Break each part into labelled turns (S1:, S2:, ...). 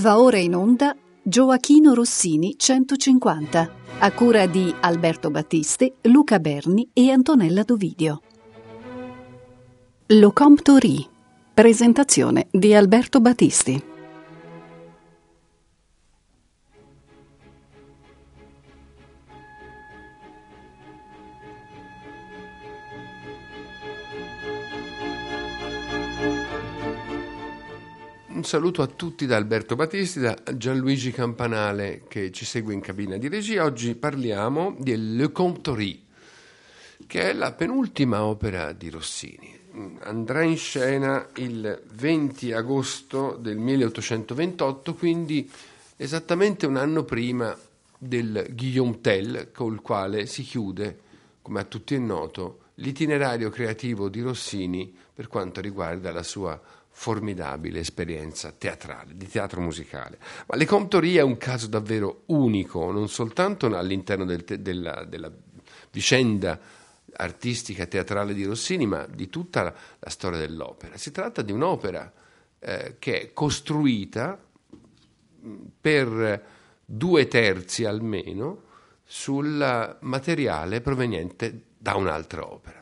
S1: Va ora in onda Gioachino Rossini 150, a cura di Alberto Battisti, Luca Berni e Antonella Dovidio. Lo Comptori. Presentazione di Alberto Battisti.
S2: Saluto a tutti da Alberto Battisti, da Gianluigi Campanale che ci segue in cabina di regia. Oggi parliamo di Le Comptorie, che è la penultima opera di Rossini. Andrà in scena il 20 agosto del 1828, quindi esattamente un anno prima del Guillaume Tell, col quale si chiude, come a tutti è noto, l'itinerario creativo di Rossini per quanto riguarda la sua formidabile esperienza teatrale, di teatro musicale. Ma Le Comptorie è un caso davvero unico, non soltanto all'interno del te- della, della, vicenda artistica teatrale di Rossini, ma di tutta la, la storia dell'opera. Si tratta di un'opera eh, che è costruita per due terzi almeno sul materiale proveniente da un'altra opera.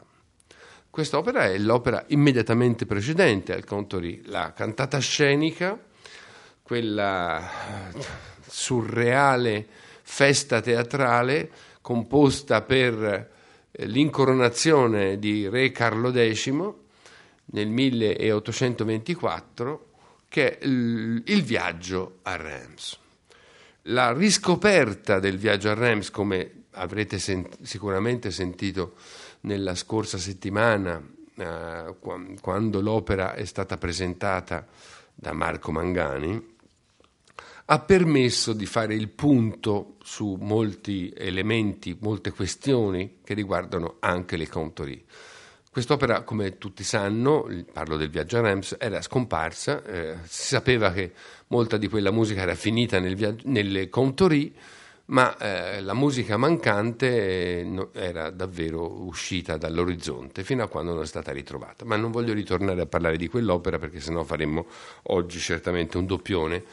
S2: Quest'opera è l'opera immediatamente precedente al Contori, la cantata scenica, quella surreale festa teatrale composta per l'incoronazione di re Carlo X nel 1824, che è il viaggio a Reims. La riscoperta del viaggio a Reims, come avrete sent- sicuramente sentito nella scorsa settimana, eh, quando l'opera è stata presentata da Marco Mangani, ha permesso di fare il punto su molti elementi, molte questioni che riguardano anche le Contori. Quest'opera, come tutti sanno, parlo del viaggio a Reims, era scomparsa, eh, si sapeva che molta di quella musica era finita nel via- nelle Contori, ma eh, la musica mancante eh, no, era davvero uscita dall'orizzonte fino a quando non è stata ritrovata. Ma non voglio ritornare a parlare di quell'opera perché sennò faremmo oggi certamente un doppione.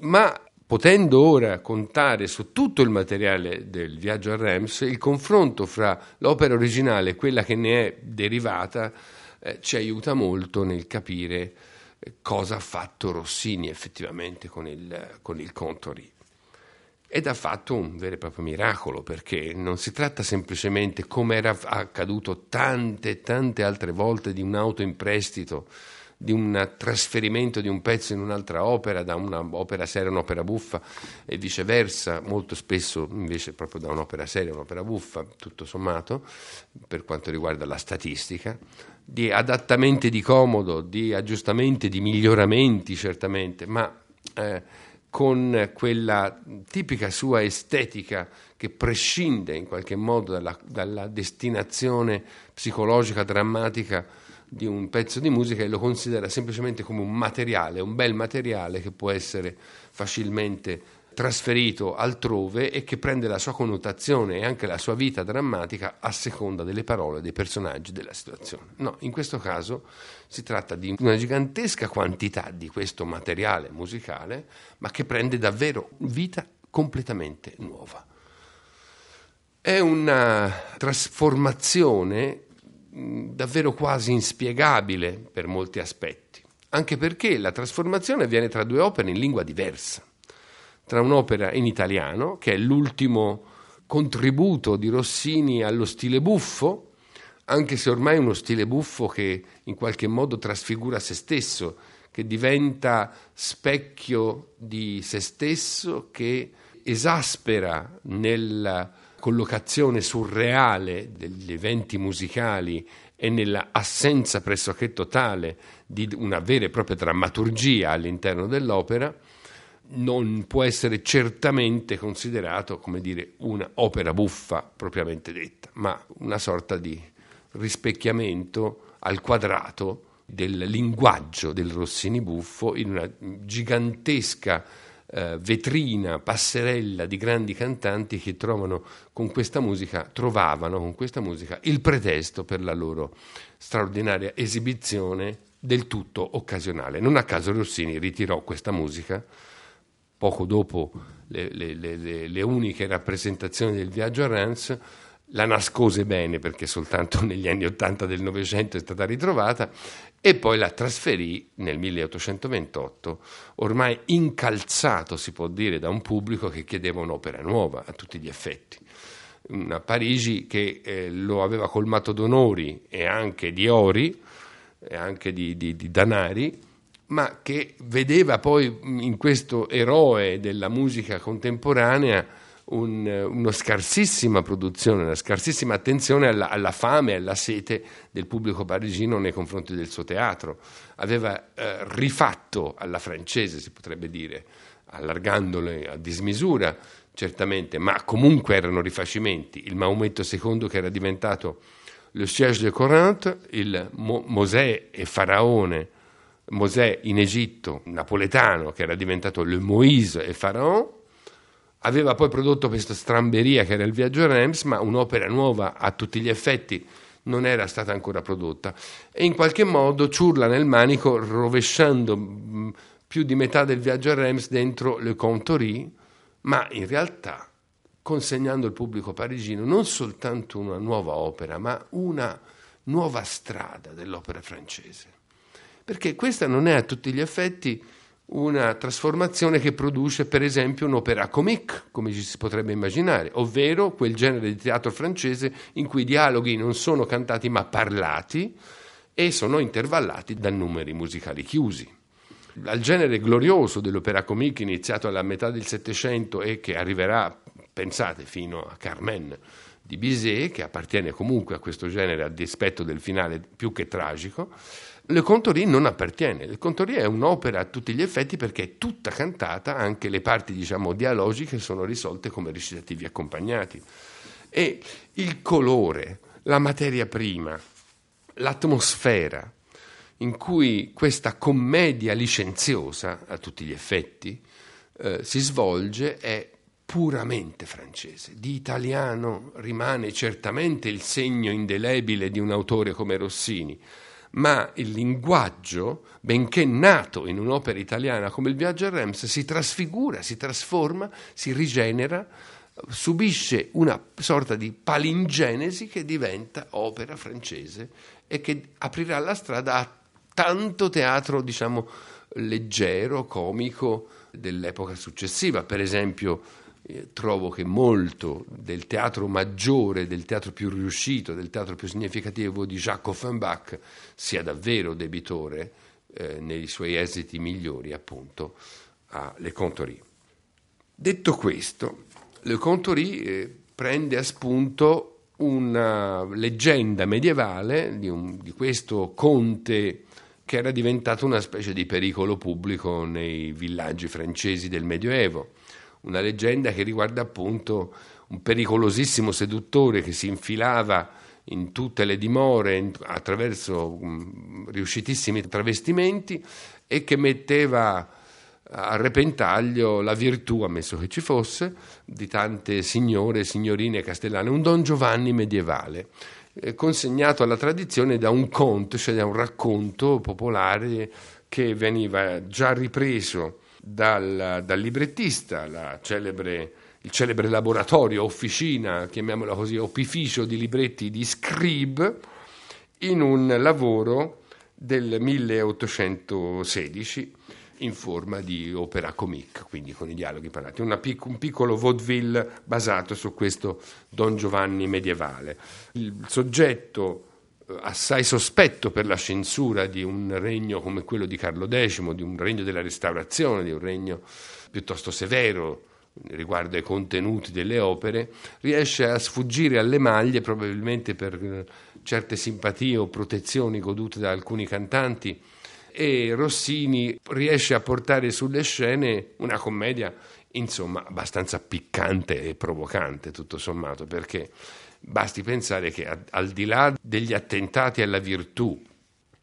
S2: Ma potendo ora contare su tutto il materiale del viaggio a Reims, il confronto fra l'opera originale e quella che ne è derivata eh, ci aiuta molto nel capire eh, cosa ha fatto Rossini effettivamente con il, con il Contori ed ha fatto un vero e proprio miracolo perché non si tratta semplicemente come era accaduto tante tante altre volte di un'auto in prestito di un trasferimento di un pezzo in un'altra opera, da un'opera seria a un'opera buffa e viceversa, molto spesso invece proprio da un'opera seria a un'opera buffa, tutto sommato, per quanto riguarda la statistica, di adattamenti di comodo, di aggiustamenti, di miglioramenti certamente, ma eh, con quella tipica sua estetica che prescinde in qualche modo dalla, dalla, destinazione psicologica drammatica di un pezzo di musica e lo considera semplicemente come un materiale, un bel materiale che può essere facilmente trasferito altrove e che prende la sua connotazione e anche la sua vita drammatica a seconda delle parole, dei personaggi, della situazione. No, in questo caso si tratta di una gigantesca quantità di questo materiale musicale, ma che prende davvero vita completamente nuova. È una trasformazione davvero quasi inspiegabile per molti aspetti, anche perché la trasformazione avviene tra due opere in lingua diversa tra un'opera in italiano, che è l'ultimo contributo di Rossini allo stile buffo, anche se ormai è uno stile buffo che in qualche modo trasfigura se stesso, che diventa specchio di se stesso, che esaspera nella collocazione surreale degli eventi musicali e nella assenza pressoché totale di una vera e propria drammaturgia all'interno dell'opera, non può essere certamente considerato come dire un'opera buffa propriamente detta, ma una sorta di rispecchiamento al quadrato del linguaggio del Rossini buffo in una gigantesca eh, vetrina, passerella di grandi cantanti che trovano con questa musica, trovavano con questa musica il pretesto per la loro straordinaria esibizione del tutto occasionale. Non a caso Rossini ritirò questa musica poco dopo le, le, le, le uniche rappresentazioni del viaggio a Reims, la nascose bene perché soltanto negli anni Ottanta del Novecento è stata ritrovata e poi la trasferì nel 1828, ormai incalzato si può dire da un pubblico che chiedeva un'opera nuova a tutti gli effetti. Una Parigi che eh, lo aveva colmato d'onori e anche di ori e anche di, di, di danari, ma che vedeva poi in questo eroe della musica contemporanea un, una scarsissima produzione, una scarsissima attenzione alla, alla, fame e alla sete del pubblico parigino nei confronti del suo teatro. Aveva eh, rifatto alla francese, si potrebbe dire, allargandole a dismisura, certamente, ma comunque erano rifacimenti. Il Maometto II che era diventato le siège de Corinthe, il Mo- Mosè e Faraone, Mosè in Egitto, napoletano, che era diventato le Moïse e Faraone, Aveva poi prodotto questa stramberia che era il Viaggio Reims, ma un'opera nuova a tutti gli effetti non era stata ancora prodotta. E in qualche modo ciurla nel manico, rovesciando mm, più di metà del Viaggio a Reims dentro Le Contorie, ma in realtà consegnando al pubblico parigino non soltanto una nuova opera, ma una nuova strada dell'opera francese. Perché questa non è a tutti gli effetti una trasformazione che produce per esempio un'opera comique, come ci si potrebbe immaginare, ovvero quel genere di teatro francese in cui i dialoghi non sono cantati ma parlati e sono intervallati da numeri musicali chiusi. Al genere glorioso dell'opera comique iniziato alla metà del Settecento e che arriverà, pensate, fino a Carmen di Bizet, che appartiene comunque a questo genere a dispetto del finale più che tragico, le Contorie non appartiene. Le Contorie è un'opera a tutti gli effetti perché è tutta cantata, anche le parti diciamo dialogiche sono risolte come recitativi accompagnati. E il colore, la materia prima, l'atmosfera in cui questa commedia licenziosa, a tutti gli effetti, eh, si svolge è puramente francese. Di italiano rimane certamente il segno indelebile di un autore come Rossini, ma il linguaggio, benché nato in un'opera italiana come il Viaggio a Reims, si trasfigura, si trasforma, si rigenera, subisce una sorta di palingenesi che diventa opera francese e che aprirà la strada a tanto teatro, diciamo, leggero, comico dell'epoca successiva. Per esempio, eh, trovo che molto del teatro maggiore, del teatro più riuscito, del teatro più significativo di Jacques Offenbach sia davvero debitore eh, nei suoi esiti migliori appunto a Le Contorie. Detto questo, Le Contorie eh, prende a spunto una leggenda medievale di, un, di questo conte che era diventato una specie di pericolo pubblico nei villaggi francesi del Medioevo una leggenda che riguarda appunto un pericolosissimo seduttore che si infilava in tutte le dimore attraverso um, riuscitissimi travestimenti e che metteva a repentaglio la virtù, ammesso che ci fosse, di tante signore e signorine castellane, un Don Giovanni medievale, eh, consegnato alla tradizione da un conto, cioè da un racconto popolare che veniva già ripreso dal, dal librettista, celebre, il celebre laboratorio, officina, chiamiamola così, opificio di libretti di Scribe, in un lavoro del 1816 in forma di opera comique, quindi con i dialoghi parlati, pic- un piccolo vaudeville basato su questo Don Giovanni medievale. Il soggetto assai sospetto per la censura di un regno come quello di Carlo X, di un regno della restaurazione, di un regno piuttosto severo riguardo ai contenuti delle opere, riesce a sfuggire alle maglie probabilmente per certe simpatie o protezioni godute da alcuni cantanti e Rossini riesce a portare sulle scene una commedia insomma abbastanza piccante e provocante tutto sommato perché Basti pensare che al di là degli attentati alla virtù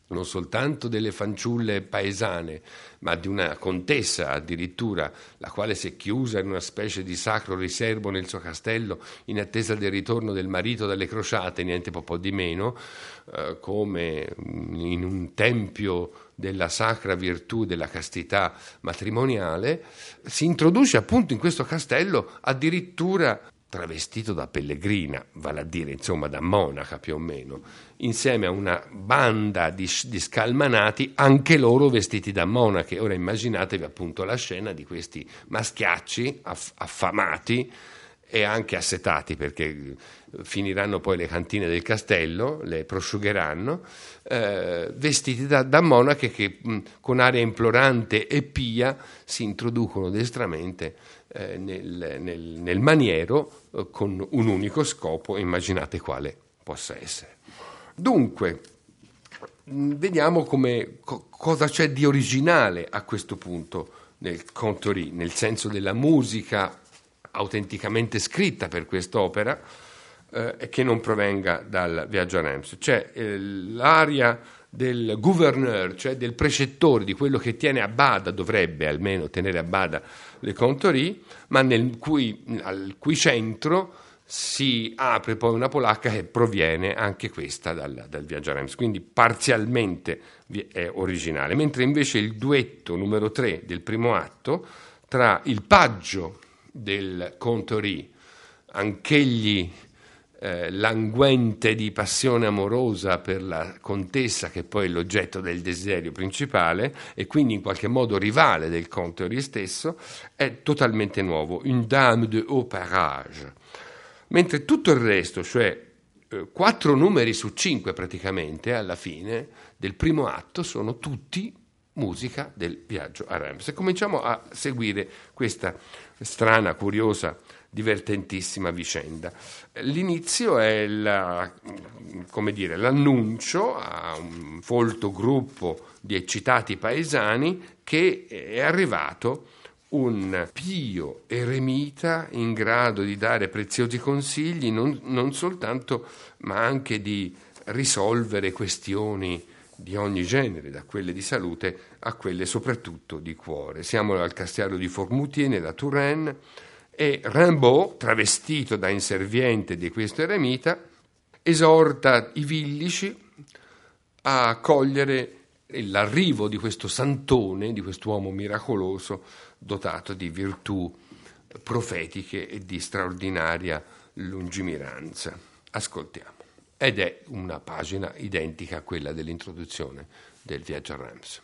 S2: non soltanto delle fanciulle paesane, ma di una contessa addirittura, la quale si è chiusa in una specie di sacro riservo nel suo castello in attesa del ritorno del marito dalle crociate, niente po' di meno, eh, come in un tempio della sacra virtù della castità matrimoniale, si introduce appunto in questo castello addirittura travestito da pellegrina, vale a dire insomma da monaca più o meno, insieme a una banda di, di, scalmanati, anche loro vestiti da monache. Ora immaginatevi appunto la scena di questi maschiacci aff- affamati e anche assetati perché finiranno poi le cantine del castello, le prosciugheranno, eh, vestiti da, da, monache che mh, con aria implorante e pia si introducono destramente eh, nel, nel, nel, maniero eh, con un unico scopo, immaginate quale possa essere. Dunque, vediamo come, co- cosa c'è di originale a questo punto nel Contori, nel senso della musica autenticamente scritta per quest'opera eh, che non provenga dal viaggio a Reims. C'è eh, l'aria del gouverneur, cioè del precettore, di quello che tiene a bada, dovrebbe almeno tenere a bada le contorie, ma cui, al cui centro si apre poi una polacca che proviene anche questa dal, dal viaggio a Reims, quindi parzialmente è originale, mentre invece il duetto numero 3 del primo atto tra il paggio del contorie, anch'egli eh, languente di passione amorosa per la contessa, che poi è l'oggetto del desiderio principale, e quindi in qualche modo rivale del Contori stesso, è totalmente nuovo, une dame de haut parage. Mentre tutto il resto, cioè eh, quattro numeri su cinque praticamente alla fine del primo atto, sono tutti musica del viaggio a Reims. E cominciamo a seguire questa strana, curiosa divertentissima vicenda. L'inizio è la, dire, l'annuncio a un folto gruppo di eccitati paesani che è arrivato un pio eremita in grado di dare preziosi consigli non, non soltanto ma anche di risolvere questioni di ogni genere, da quelle di salute a quelle soprattutto di cuore. Siamo al castello di Formoutier nella Touraine e Rimbaud, travestito da inserviente di questo eremita, esorta i villici a cogliere l'arrivo di questo santone, di quest'uomo miracoloso, dotato di virtù profetiche e di straordinaria lungimiranza. Ascoltiamo. Ed è una pagina identica a quella dell'introduzione del viaggio a Reims.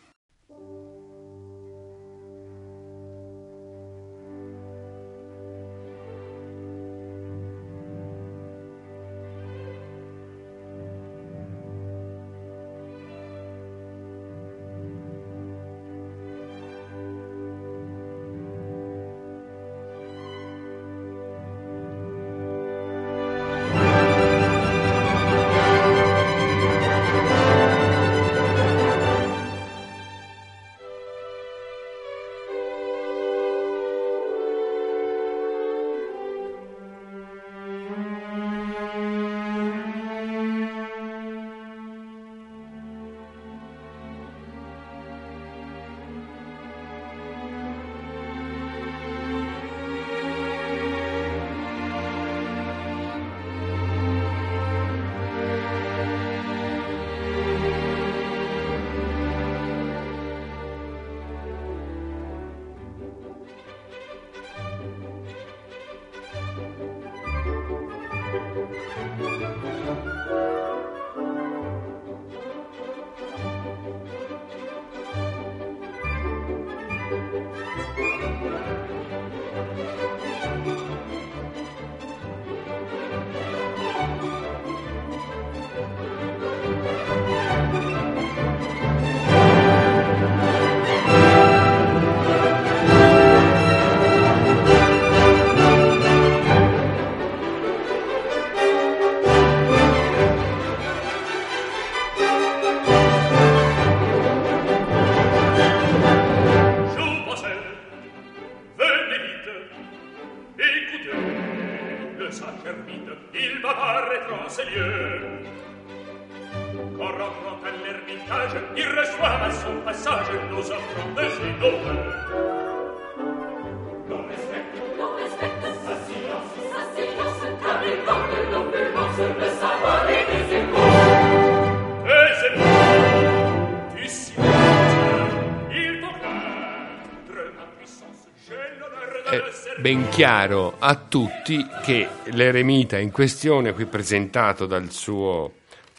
S2: Ben chiaro a tutti che l'eremita in questione, qui presentato dal suo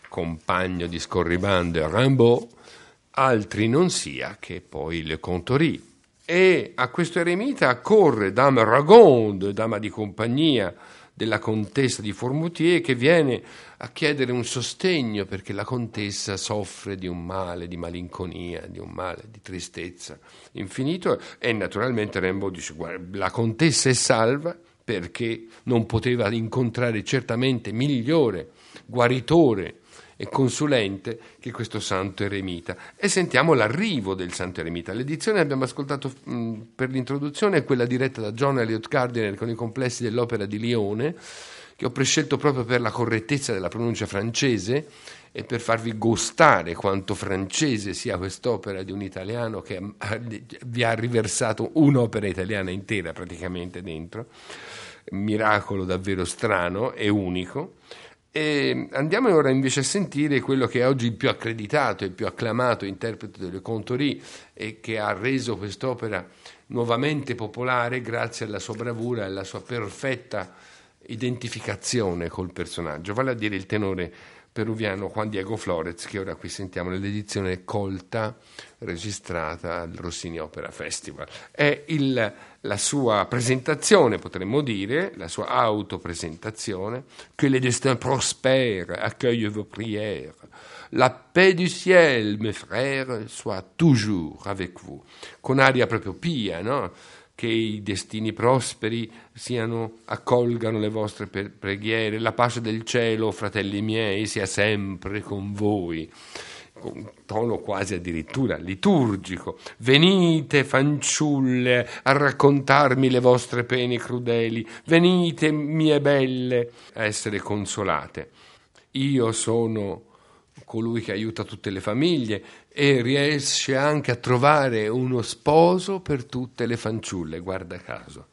S2: compagno di scorribande Rimbaud, altri non sia che poi Le Contori. E a questo eremita accorre Dame Ragonde, dama di compagnia della contessa di Formoutier, che viene a chiedere un sostegno perché la contessa soffre di un male, di malinconia, di un male, di tristezza infinito. E naturalmente Rimbaud dice: Guarda, la contessa è salva perché non poteva incontrare certamente migliore guaritore e consulente che questo santo eremita. E sentiamo l'arrivo del santo eremita. L'edizione abbiamo ascoltato mh, per l'introduzione è quella diretta da John Eliot Gardiner con i complessi dell'opera di Lione, che ho prescelto proprio per la correttezza della pronuncia francese e per farvi gustare quanto francese sia quest'opera di un italiano che vi ha riversato un'opera italiana intera praticamente dentro miracolo davvero strano e unico. E andiamo ora invece a sentire quello che è oggi il più accreditato e più acclamato interprete delle Contori e che ha reso quest'opera nuovamente popolare grazie alla sua bravura e alla sua perfetta identificazione col personaggio, vale a dire il tenore peruviano Juan Diego Flores, che ora qui sentiamo nell'edizione colta registrata al Rossini Opera Festival. È il, la sua presentazione, potremmo dire, la sua autopresentazione, che le destins prospères accueillent vos prières. La paix du ciel, mes frères, soit toujours avec vous. Con aria proprio pia, no? Che i destini prosperi siano, accolgano le vostre preghiere, la pace del cielo, fratelli miei, sia sempre con voi. Con tono quasi addirittura liturgico. Venite, fanciulle, a raccontarmi le vostre pene crudeli. Venite, mie belle, a essere consolate. Io sono colui che aiuta tutte le famiglie e riesce anche a trovare uno sposo per tutte le fanciulle, guarda caso.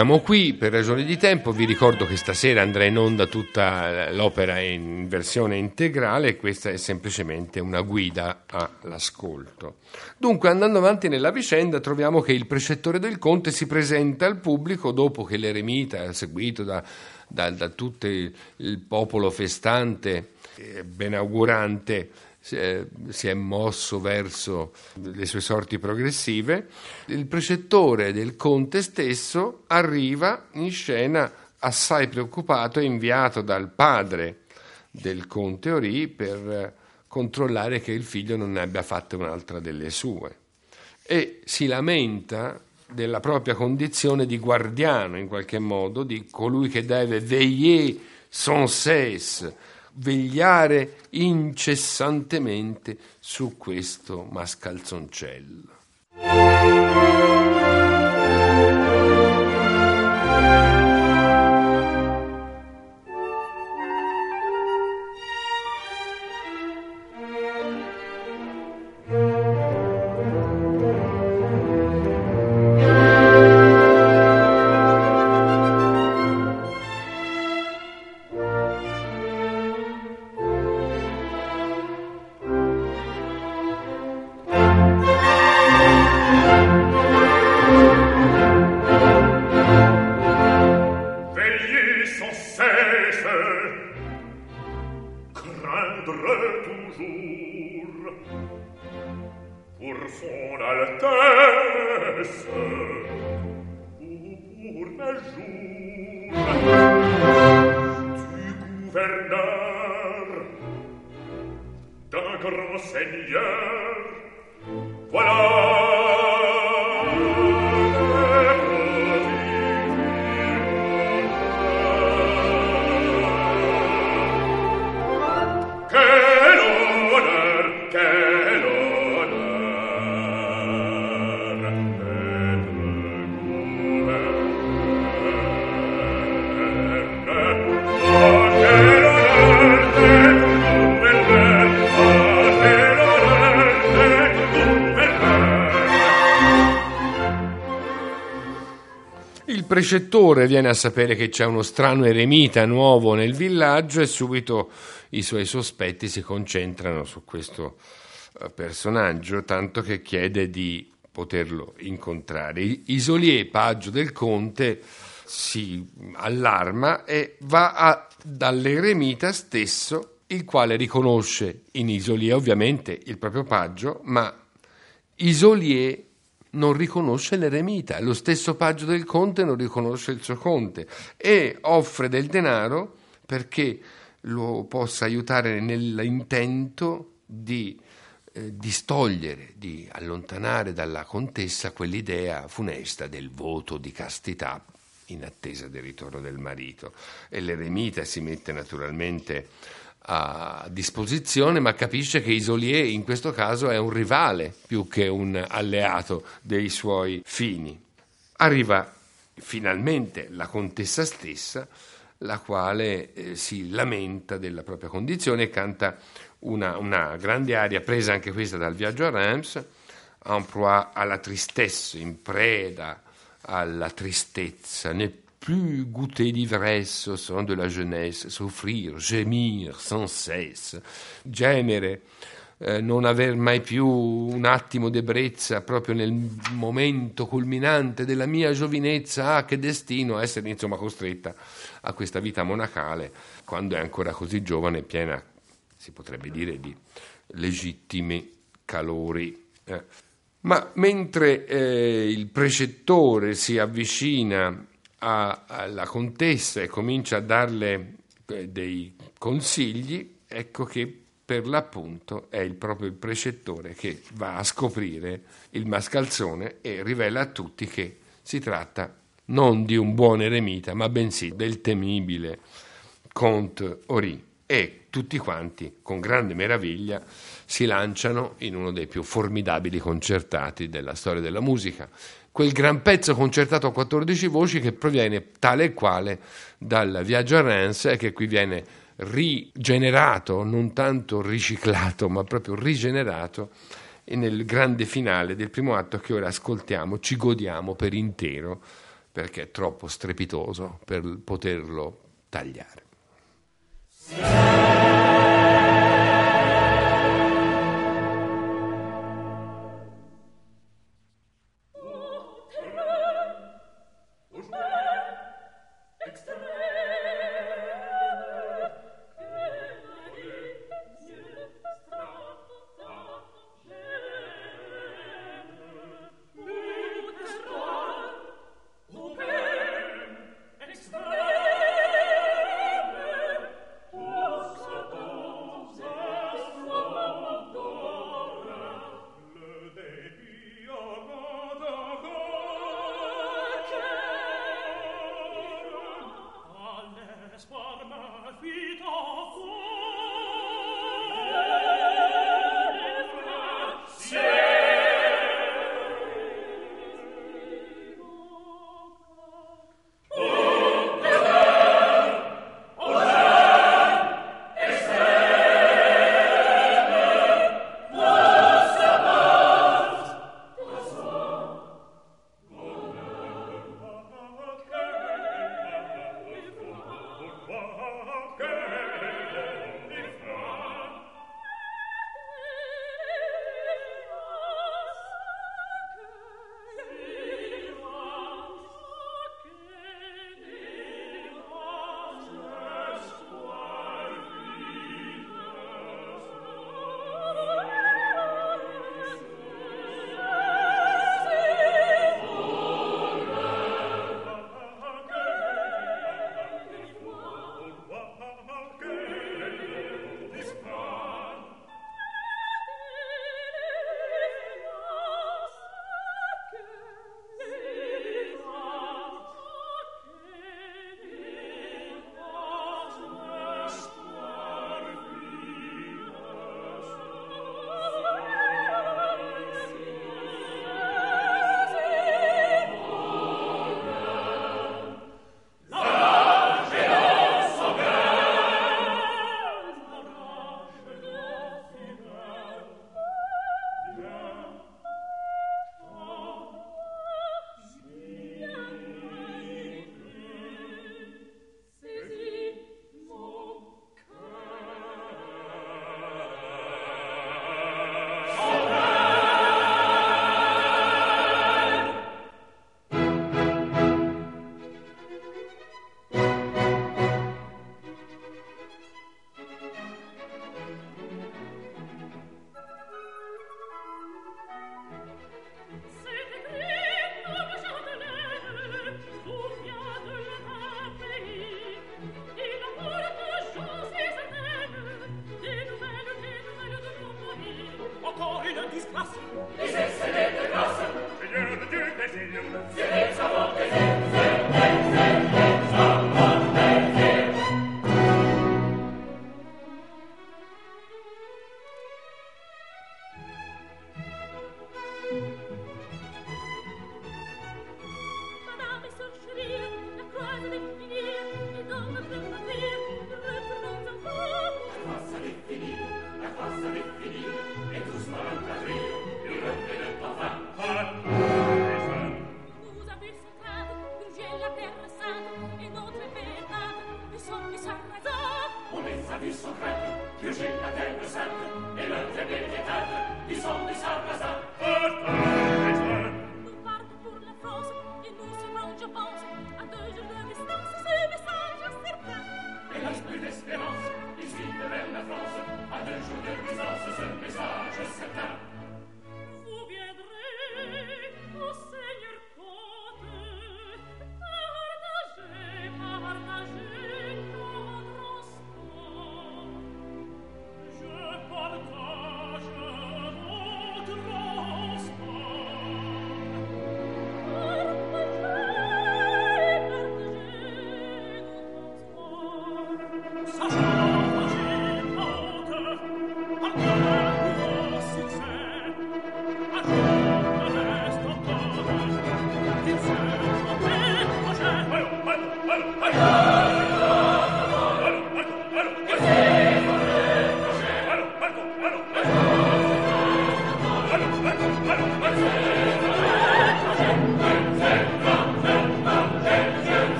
S2: Sfumiamo qui per ragioni di tempo. Vi ricordo che stasera andrà in onda tutta l'opera in versione integrale questa è semplicemente una guida all'ascolto. Dunque, andando avanti nella vicenda, troviamo che il precettore del conte si presenta al pubblico dopo che l'eremita, seguito da, da, da tutto il popolo festante, e benaugurante, si è, si è, mosso verso le sue sorti progressive, il precettore del conte stesso arriva in scena assai preoccupato e inviato dal padre del conte Ori per controllare che il figlio non ne abbia fatta un'altra delle sue. E si lamenta della propria condizione di guardiano in qualche modo, di colui che deve veiller sans cesse vegliare incessantemente su questo mascalzoncello. Precettore viene a sapere che c'è uno strano eremita nuovo nel villaggio e subito i suoi sospetti si concentrano su questo eh, personaggio, tanto che chiede di poterlo incontrare. Isolier, paggio del conte, si allarma e va a, dall'eremita stesso, il quale riconosce in Isolier ovviamente il proprio paggio, ma Isolier non riconosce l'eremita, lo stesso paggio del conte non riconosce il suo conte e offre del denaro perché lo possa aiutare nell'intento di eh, distogliere, di allontanare dalla contessa quell'idea funesta del voto di castità in attesa del ritorno del marito. E l'eremita si mette naturalmente a disposizione, ma capisce che Isolier in questo caso è un rivale più che un alleato dei suoi fini. Arriva finalmente la contessa stessa, la quale eh, si lamenta della propria condizione e canta una, una, grande aria presa anche questa dal viaggio a Reims, un proie alla tristesse, in preda alla tristezza, ne plus goûter l'ivresse au sein de la jeunesse, soffrir, gemir sans cesse, gemere, eh, non aver mai più un attimo d'ebbrezza proprio nel momento culminante della mia giovinezza, ah che destino, essere insomma costretta a questa vita monacale quando è ancora così giovane, piena, si potrebbe dire, di legittimi calori. Eh. Ma mentre eh, il precettore si avvicina alla contessa e comincia a darle eh, dei consigli, ecco che per l'appunto è il proprio il precettore che va a scoprire il mascalzone e rivela a tutti che si tratta non di un buon eremita, ma bensì del temibile Conte Ori. E tutti quanti, con grande meraviglia, si lanciano in uno dei più formidabili concertati della storia della musica, quel gran pezzo concertato a 14 voci che proviene tale e quale dal viaggio a Reims e che qui viene rigenerato, non tanto riciclato, ma proprio rigenerato nel grande finale del primo atto che ora ascoltiamo, ci godiamo per intero
S3: perché è troppo strepitoso per poterlo tagliare.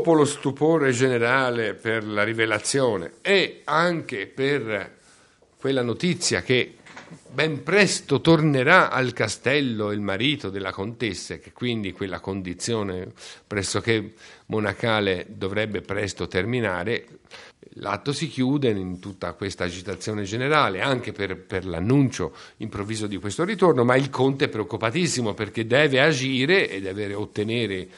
S2: Dopo lo stupore generale per la rivelazione e anche per quella notizia che ben presto tornerà al castello il marito della contessa, che quindi quella condizione pressoché monacale dovrebbe presto terminare, l'atto si chiude in tutta questa agitazione generale, anche per, per, l'annuncio improvviso di questo ritorno, ma il conte è preoccupatissimo perché deve agire e deve ottenere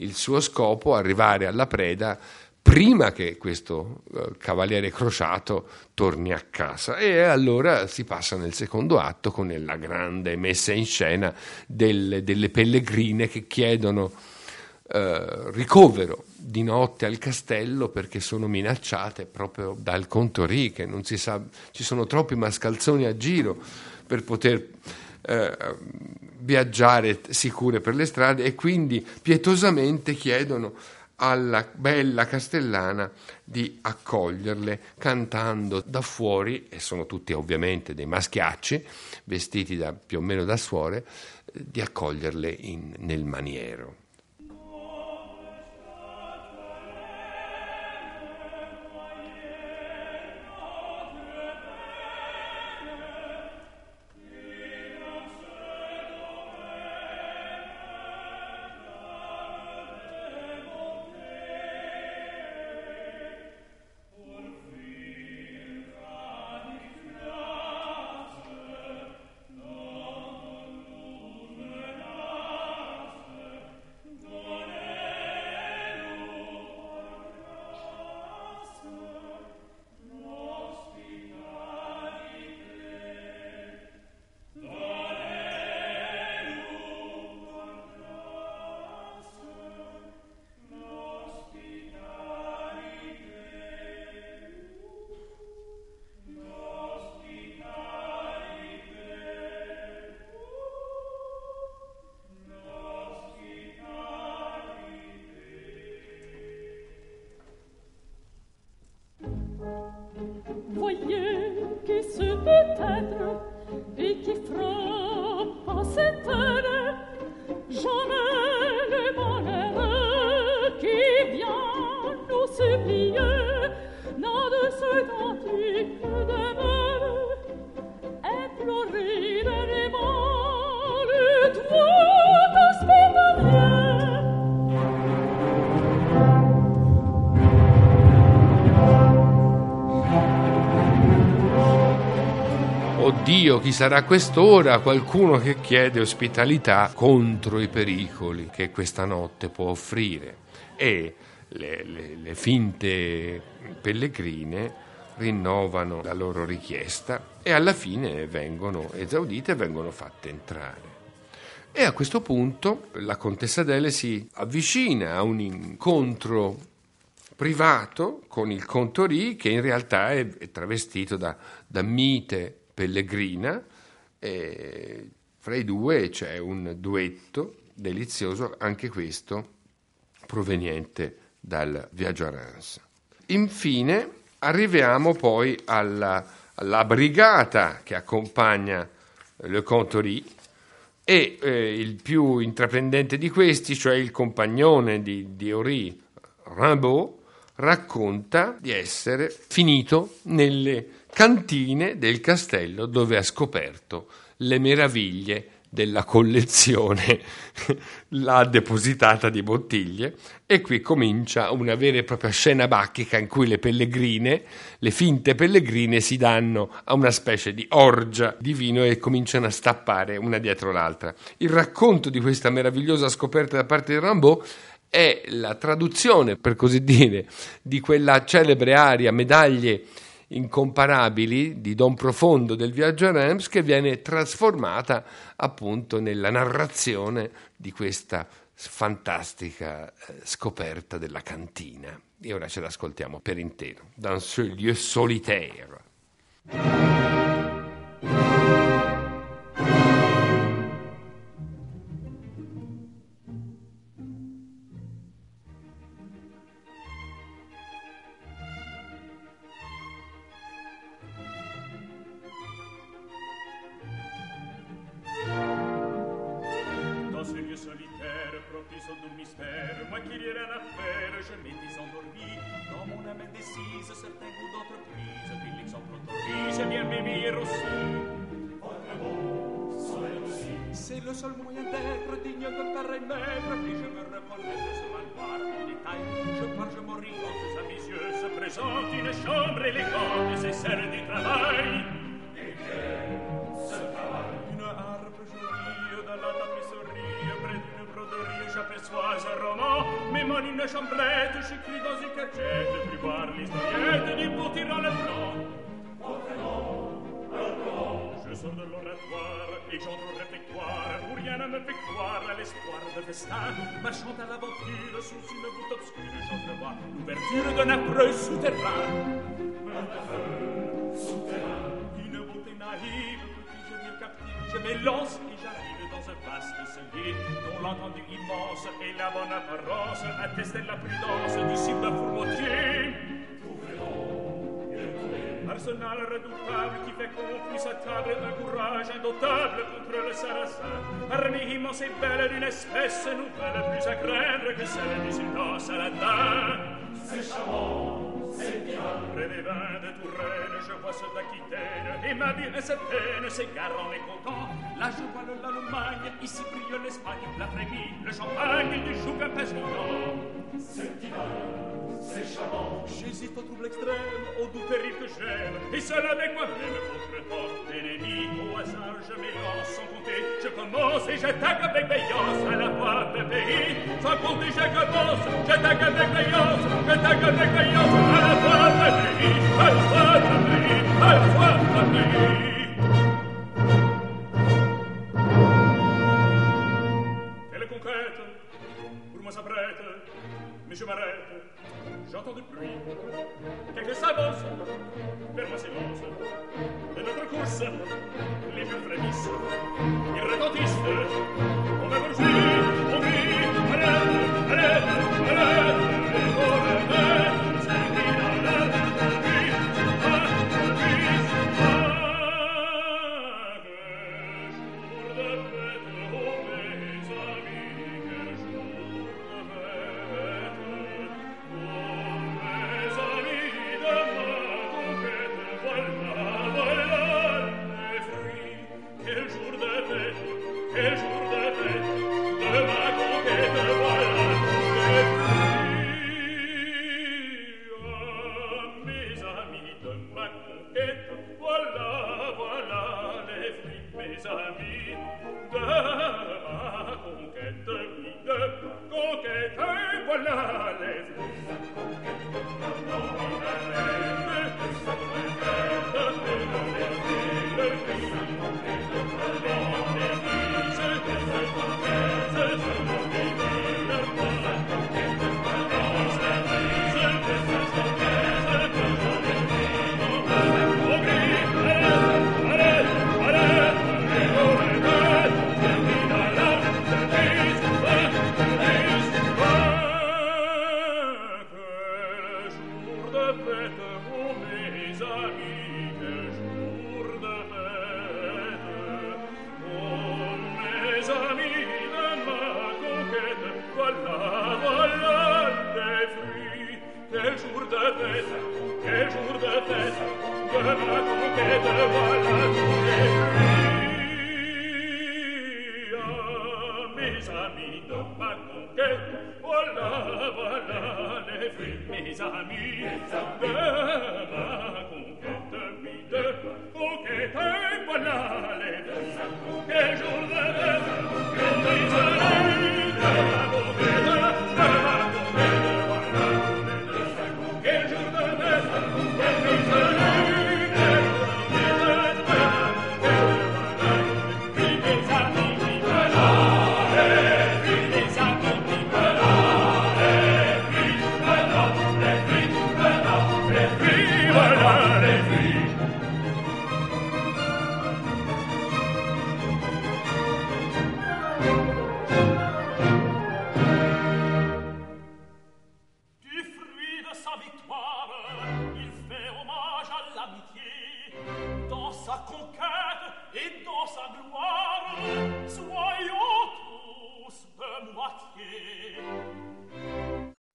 S2: il suo scopo, arrivare alla preda prima che questo uh, cavaliere crociato torni a casa. E allora si passa nel secondo atto con la grande messa in scena del, delle pellegrine che chiedono uh, ricovero di notte al castello perché sono minacciate proprio dal contorì che non si sa, ci sono troppi mascalzoni a giro per poter uh, viaggiare sicure per le strade e quindi pietosamente chiedono alla bella castellana di accoglierle cantando da fuori, e sono tutti ovviamente dei maschiacci, vestiti da, più o meno da suore, eh, di accoglierle in, nel maniero. Chi sarà quest'ora? Qualcuno che chiede ospitalità contro i pericoli che questa notte può offrire. E le, le, le finte pellegrine rinnovano la loro richiesta e alla fine vengono esaudite e vengono fatte entrare. E a questo punto la contessa Dele si avvicina a un incontro privato con il Contorì che in realtà è, travestito da, da mite pellegrina, e fra i due c'è un duetto delizioso, anche questo proveniente dal viaggio a Reims. Infine arriviamo poi alla, alla brigata che accompagna Le Contory e eh, il più intraprendente di questi, cioè il compagnone di, di Henri Rimbaud, racconta di essere finito nelle cantine del castello dove ha scoperto le meraviglie della collezione, l'ha depositata di bottiglie e qui comincia una vera e propria scena bacchica in cui le pellegrine, le finte pellegrine si danno a una specie di orgia di vino e cominciano a stappare una dietro l'altra. Il racconto di questa meravigliosa scoperta da parte di Rimbaud è la traduzione, per così dire, di quella celebre aria medaglie incomparabili di Don Profondo del viaggio a Reims che viene trasformata appunto nella narrazione di questa fantastica eh, scoperta della cantina. E ora ce l'ascoltiamo per intero, dans ce lieu solitaire.
S3: Dans une cachette, puis voir l'historiette du beau tyran le nom, Je sors de l'oratoire et j'entre au réfectoire Où rien ne me fait croire à l'espoir de festin. Marchant à l'aventure sous une voûte obscure J'entrevois l'ouverture d'un affreux souterrain. Un souterrain Une beauté naïve qui je viens captive Je m'élance et j'arrive chose vaste cellier, dont l'entendu immense et la bonne apparence attestaient la prudence du cible fourmotier. Arsenal redoutable qui fait conflit sa table d'un courage indotable contre le sarrasin. Armée immense et belle d'une espèce nouvelle, plus à craindre que celle du sultan Saladin. C'est charmant, c'est bien. Près des vins de Touraine, je vois ceux d'Aquitaine, et ma vie incertaine s'égare en mécontent. Là, je vois l'Allemagne, ici brille l'Espagne, la frémie, le champagne du joug impatientant. C'est divin, c'est charmant. J'hésite au trouble extrême, au doux péril que j'aime, et seul avec moi-même, contre porte ennemie, au hasard je m'élance, sans compter, je commence et j'attaque avec veillance à la voie de pays. Sans compter, je commence, j'attaque avec veillance, j'attaque avec veillance à la voie de pays, à la voie de pays, à la voie de pays. Quelle conquête, pour moi s'apprête, mais je m'arrête, j'entends du bruit, quelqu'un s'avance vers moi silence. De notre course, les murs frémissent, ils retentissent. On va marcher, on vit, arrête, arrête,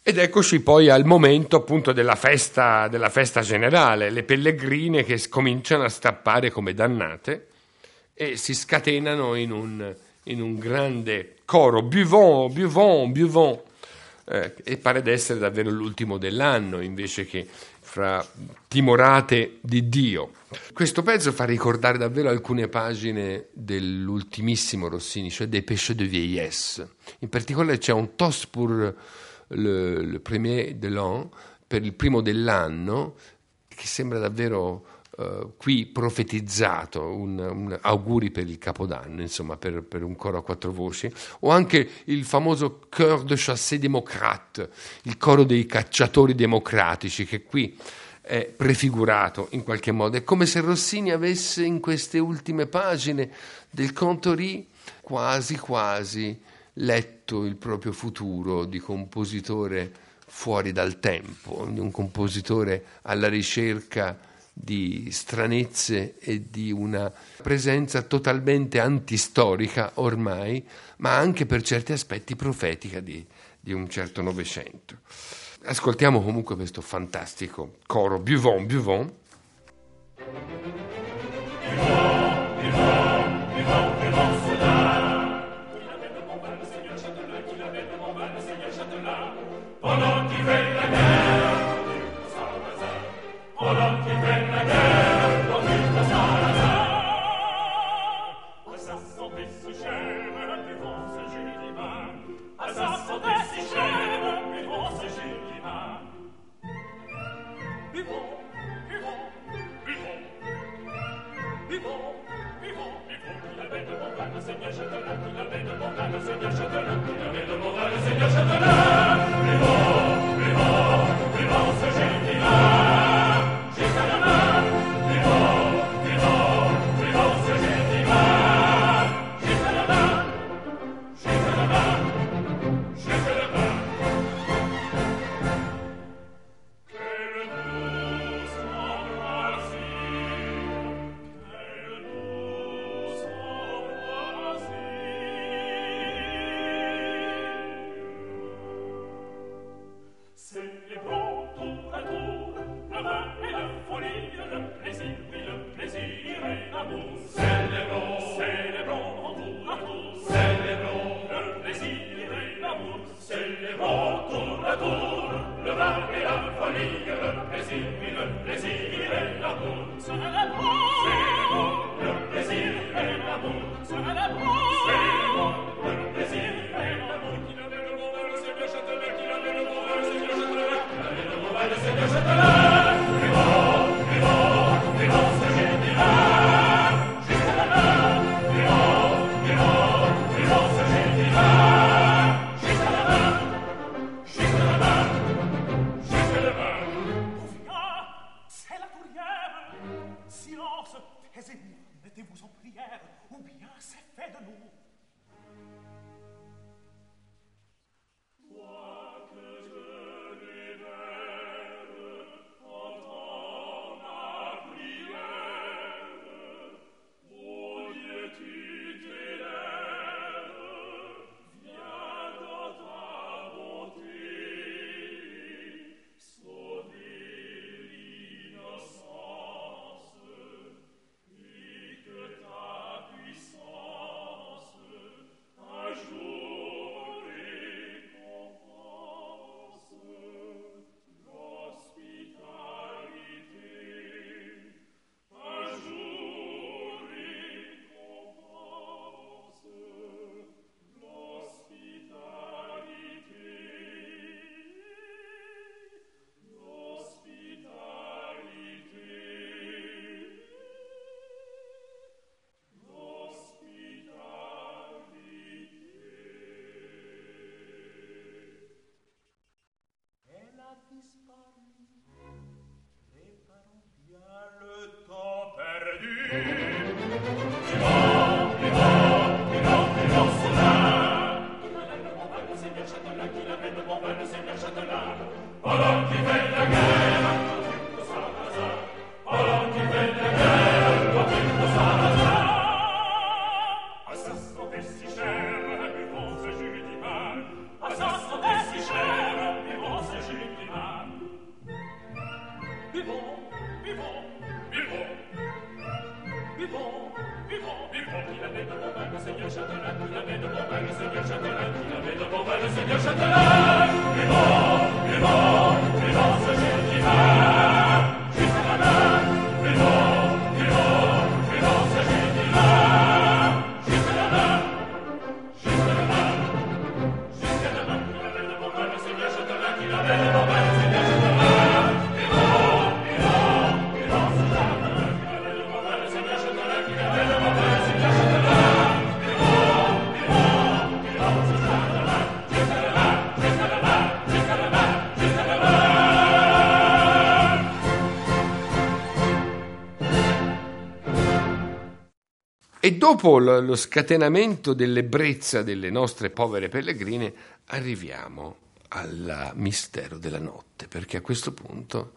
S2: Ed eccoci poi al momento appunto della festa, della festa generale, le pellegrine che cominciano a stappare come dannate e si scatenano in un, in un grande coro, buvons, buvons, buvons, eh, e pare d'essere davvero l'ultimo dell'anno invece che fra timorate di Dio. Questo pezzo fa ricordare davvero alcune pagine dell'ultimissimo Rossini, cioè des Péchés de vieillesse. In particolare c'è un toast pour le, le premier de l'an, per il primo dell'anno, che sembra davvero Uh, qui profetizzato un, un, auguri per il Capodanno, insomma, per, per, un coro a quattro voci, o anche il famoso Chœur de chassé démocrate, il coro dei cacciatori democratici, che qui è prefigurato in qualche modo. È come se Rossini avesse in queste ultime pagine del Contori quasi quasi letto il proprio futuro di compositore fuori dal tempo, di un compositore alla ricerca di stranezze e di una presenza totalmente antistorica ormai, ma anche per certi aspetti profetica di, di un certo Novecento. Ascoltiamo comunque questo fantastico coro Buvon Buvon. Buvon, Buvon, Buvon, Buvon, Foudard. Pendant qu'il E dopo lo scatenamento dell'ebbrezza delle nostre povere pellegrine arriviamo al mistero della notte, perché a questo punto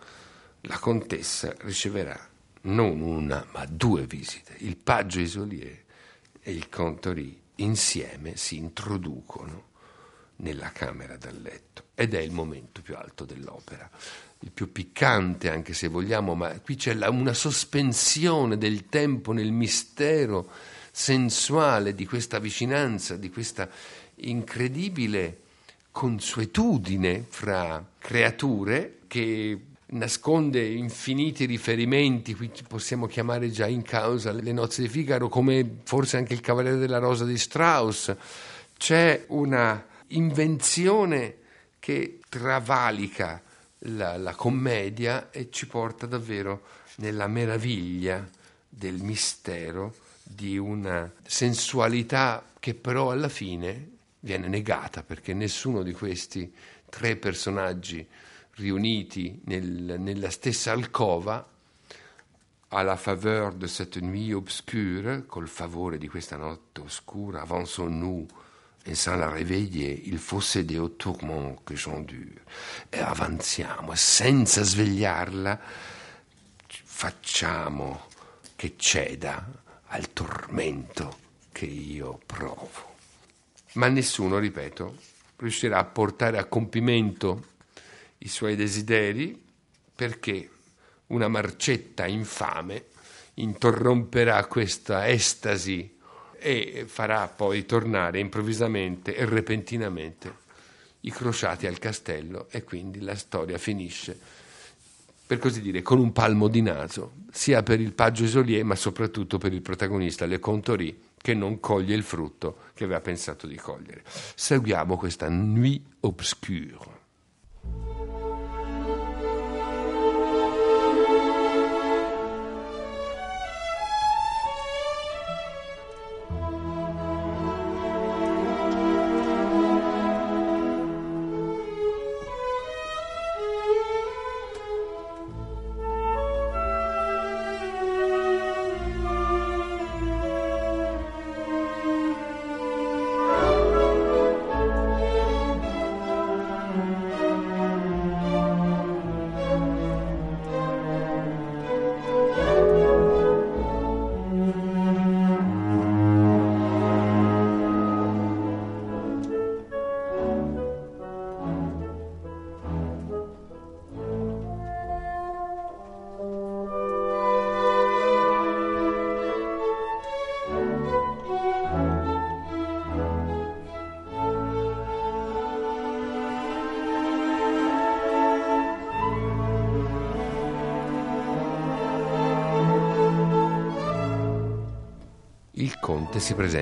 S2: la contessa riceverà non una ma due visite. Il paggio Isolier e il Contori insieme si introducono nella camera da letto ed è il momento più alto dell'opera il più piccante anche se vogliamo, ma qui c'è la, una sospensione del tempo nel mistero sensuale di questa vicinanza, di questa incredibile consuetudine fra creature che nasconde infiniti riferimenti, qui possiamo chiamare già in causa le nozze di Figaro, come forse anche il Cavaliere della Rosa di Strauss. C'è una invenzione che travalica la, la commedia e ci porta davvero nella meraviglia del mistero di una sensualità che però alla fine viene negata perché nessuno di questi tre personaggi riuniti nel, nella stessa alcova à la faveur de cette nuit obscure, col favore di questa notte oscura, avançons-nous e sans la réveiller, il faut céder au tourment che j'endure. E avanziamo, senza svegliarla, facciamo che ceda al tormento che io provo. Ma nessuno, ripeto, riuscirà a portare a compimento i suoi desideri perché una marcetta infame interromperà questa estasi e farà poi tornare improvvisamente e repentinamente i crociati al castello e quindi la storia finisce, per così dire, con un palmo di naso, sia per il paggio Isolier ma soprattutto per il protagonista Le Contori che non coglie il frutto che aveva pensato di cogliere. Seguiamo questa nuit obscure.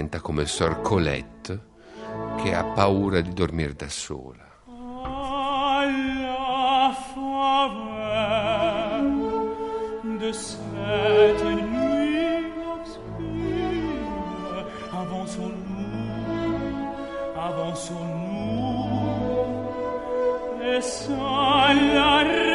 S2: Presenta come Sor Colette che ha paura di dormire da sola. cette nuit obscure, avançons-nous, avançons-nous, sans la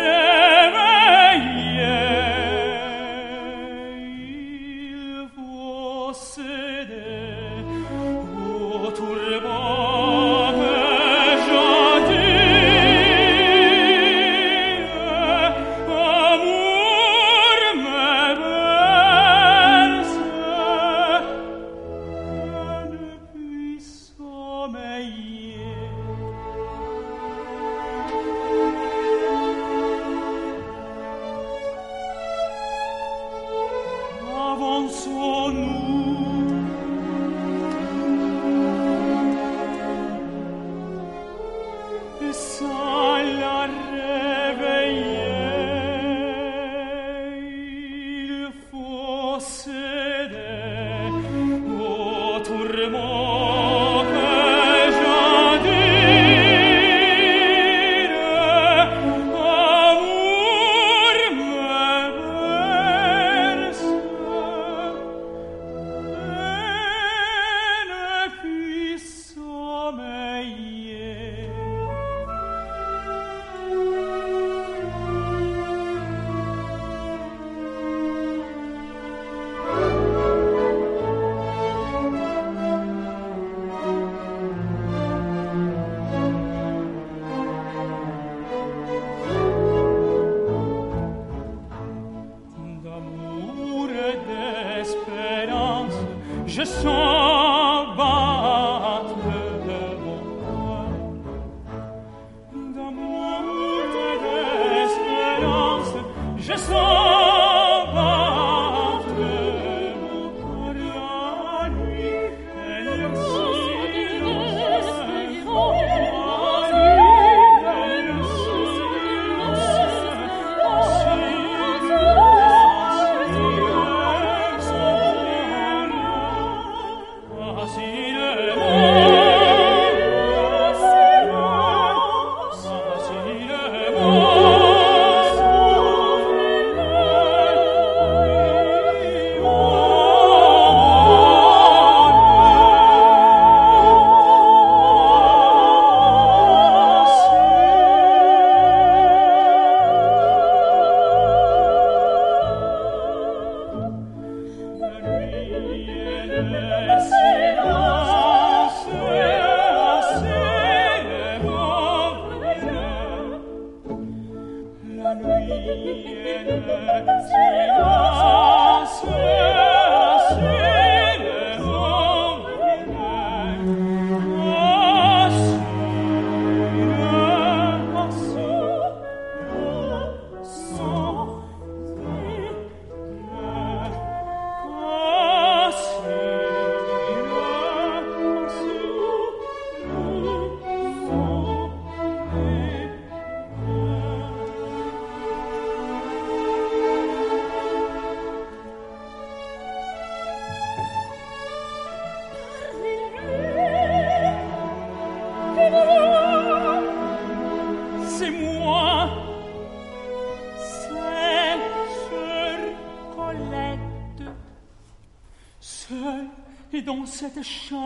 S3: cette chambre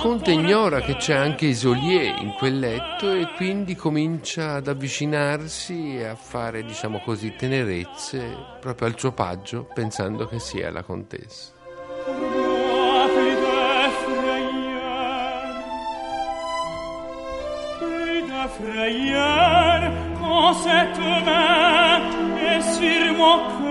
S2: conte ignora che c'è anche Isolier in quel letto e quindi comincia ad avvicinarsi e a fare, diciamo così, tenerezze proprio al suo paggio, pensando che sia la contessa. frayeur quand cette main est sur mon cœur.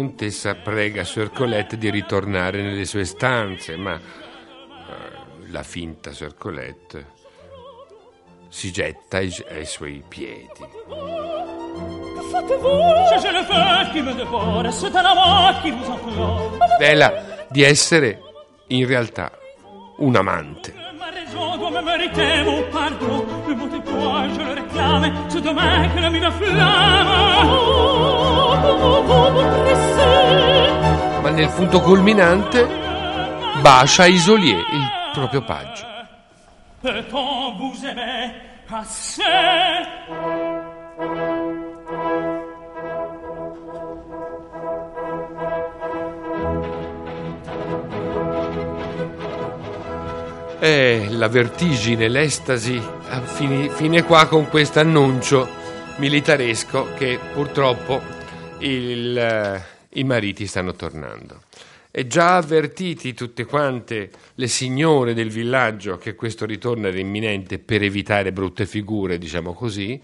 S2: Contessa prega Sir Colette di ritornare nelle sue stanze, ma uh, la finta Sir Colette si getta ai, ai suoi piedi. Vela di essere in realtà un amante. Ma nel punto culminante bacia Isolier, il proprio paggio. Eh, la vertigine, l'estasi, fine, fine qua con questo annuncio militaresco che purtroppo il, eh, i mariti stanno tornando. E già avvertiti tutte quante le signore del villaggio che questo ritorno era imminente per evitare brutte figure, diciamo così,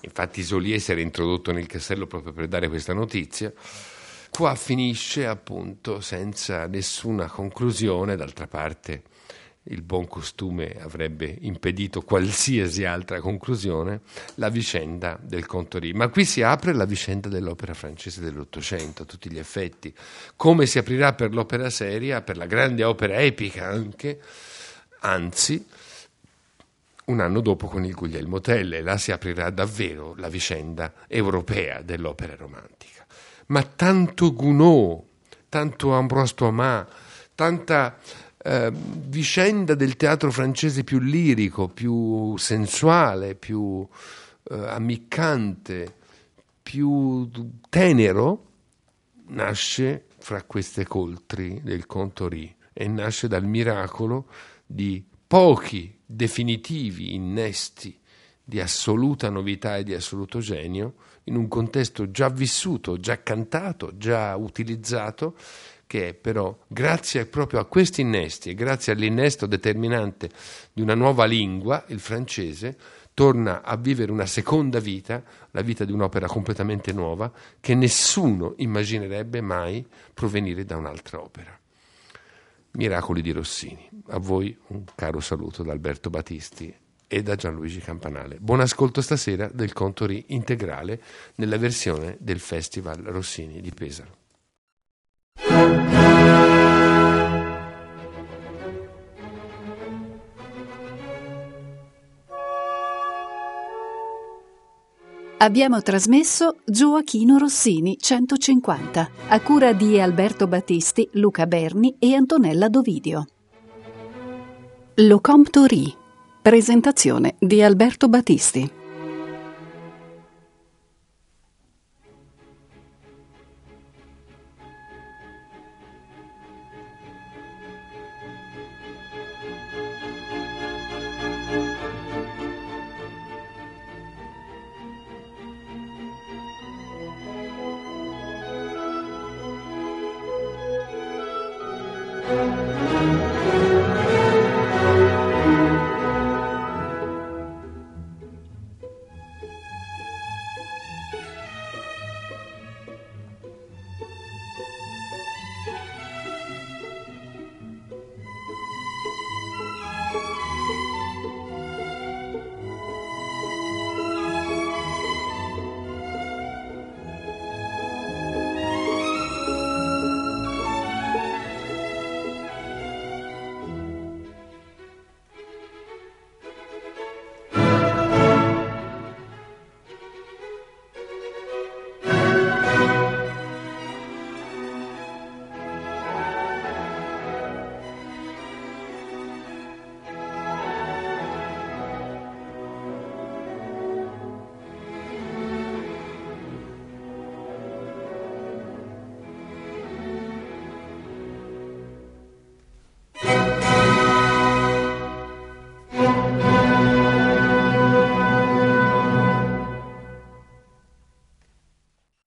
S2: infatti Isolier si era introdotto nel castello proprio per dare questa notizia, qua finisce appunto senza nessuna conclusione, d'altra parte il buon costume avrebbe impedito qualsiasi altra conclusione, la vicenda del Contori. Ma qui si apre la vicenda dell'opera francese dell'Ottocento, a tutti gli effetti, come si aprirà per l'opera seria, per la grande opera epica anche, anzi, un anno dopo con il Guglielmo Tell, e là si aprirà davvero la vicenda europea dell'opera romantica. Ma tanto Gounod, tanto Ambroise Thomas, tanta eh, vicenda del teatro francese più lirico, più sensuale, più eh, ammiccante, più tenero, nasce fra queste coltri del Contori e nasce dal miracolo di pochi definitivi innesti di assoluta novità e di assoluto genio in un contesto già vissuto, già cantato, già utilizzato che però grazie proprio a questi innesti e grazie all'innesto determinante di una nuova lingua, il francese, torna a vivere una seconda vita, la vita di un'opera completamente nuova, che nessuno immaginerebbe mai provenire da un'altra opera. Miracoli di Rossini. A voi un caro saluto da Alberto Battisti e da Gianluigi Campanale. Buon ascolto stasera del Contori integrale nella versione del Festival Rossini di Pesaro.
S1: Abbiamo trasmesso Gioachino Rossini 150, a cura di Alberto Battisti, Luca Berni e Antonella Dovidio. Lo Comptori. Presentazione di Alberto Battisti.